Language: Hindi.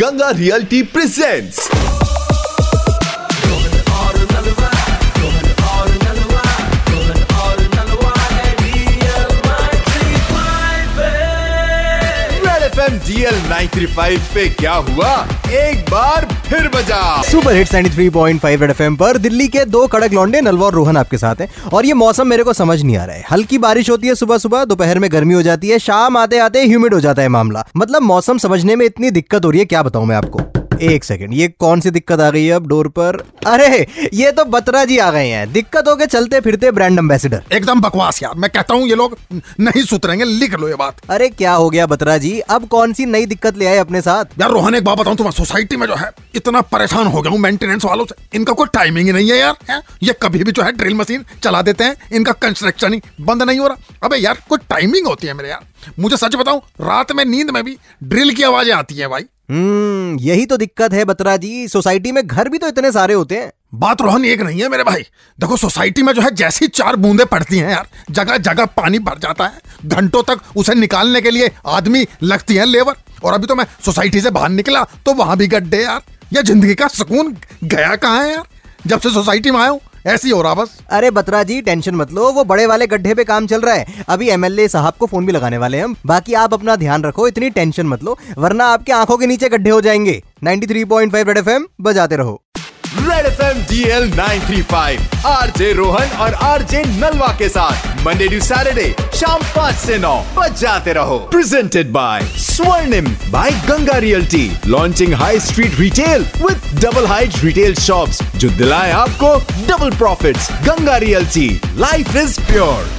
Ganga realty presents. FM DL 935 पे क्या हुआ? एक बार फिर बजा super hit hits 93.5 red FM पर दिल्ली के दो कड़क लौंडे नलवा और रोहन आपके साथ हैं। और ये मौसम मेरे को समझ नहीं आ रहा है। हल्की बारिश होती है सुबह सुबह, दोपहर में गर्मी हो जाती है, शाम आते आते ह्यूमिड हो जाता है मामला। मतलब मौसम समझने में इतनी दिक्कत हो रही है, क्या बताऊँ मैं आपको? एक सेकंड ये कौन सी दिक्कत आ गई है अब डोर पर? अरे ये तो बत्रा जी आ गए हैं। दिक्कत हो के चलते फिरते ब्रांड एम्बेसिडर एकदम बकवास यार मैं कहता हूँ ये लोग नहीं सुतरेंगे लिख लो ये बात। अरे क्या हो गया बत्रा जी? अब कौन सी नई दिक्कत ले आए अपने साथ? यार रोहन एक बात बताऊँ तुम्हें सोसाइटी में जो है इतना परेशान हो गया हूँ मेंटेनेंस वालों से। इनका कोई टाइमिंग ही नहीं है यार है? ये कभी भी जो है ड्रिल मशीन चला देते हैं इनका कंस्ट्रक्शन ही बंद नहीं हो रहा। अबे यार कोई टाइमिंग होती है मेरे यार। मुझे सच बताऊँ रात में नींद में भी ड्रिल की आवाज़ें आती है भाई। हम्म यही तो दिक्कत है बत्रा जी सोसाइटी में घर भी तो इतने सारे होते हैं। बात रोहन एक नहीं है मेरे भाई। देखो, सोसाइटी में जो है जैसी चार बूंदे पड़ती हैं यार, जगह जगह पानी भर जाता है। घंटों तक उसे निकालने के लिए आदमी लगती है लेबर। और अभी तो मैं सोसाइटी से बाहर निकला तो वहाँ भी गड्ढे यार। यह ज़िंदगी का सुकून गया कहाँ है यार? जब से सोसाइटी में आया हूँ ऐसी हो रहा बस। अरे बत्रा जी, टेंशन मत लो, वो बड़े वाले गड्ढे पे काम चल रहा है। अभी एमएलए साहब को फ़ोन भी लगाने वाले हम। बाकी आप अपना ध्यान रखो, इतनी टेंशन मत लो, वरना आपके आँखों के नीचे गड्ढे हो जाएँगे। 93.5 रेड एफएम बजाते रहो। Red FM DL 935 RJ Rohan और आर जे नलवा के साथ मंडे टू सैटरडे शाम पाँच से नौ बजाते रहो। Presented by Swarnim by Ganga realty launching high street retail with double height retail shops जो दिलाए आपको double profits Ganga realty life is pure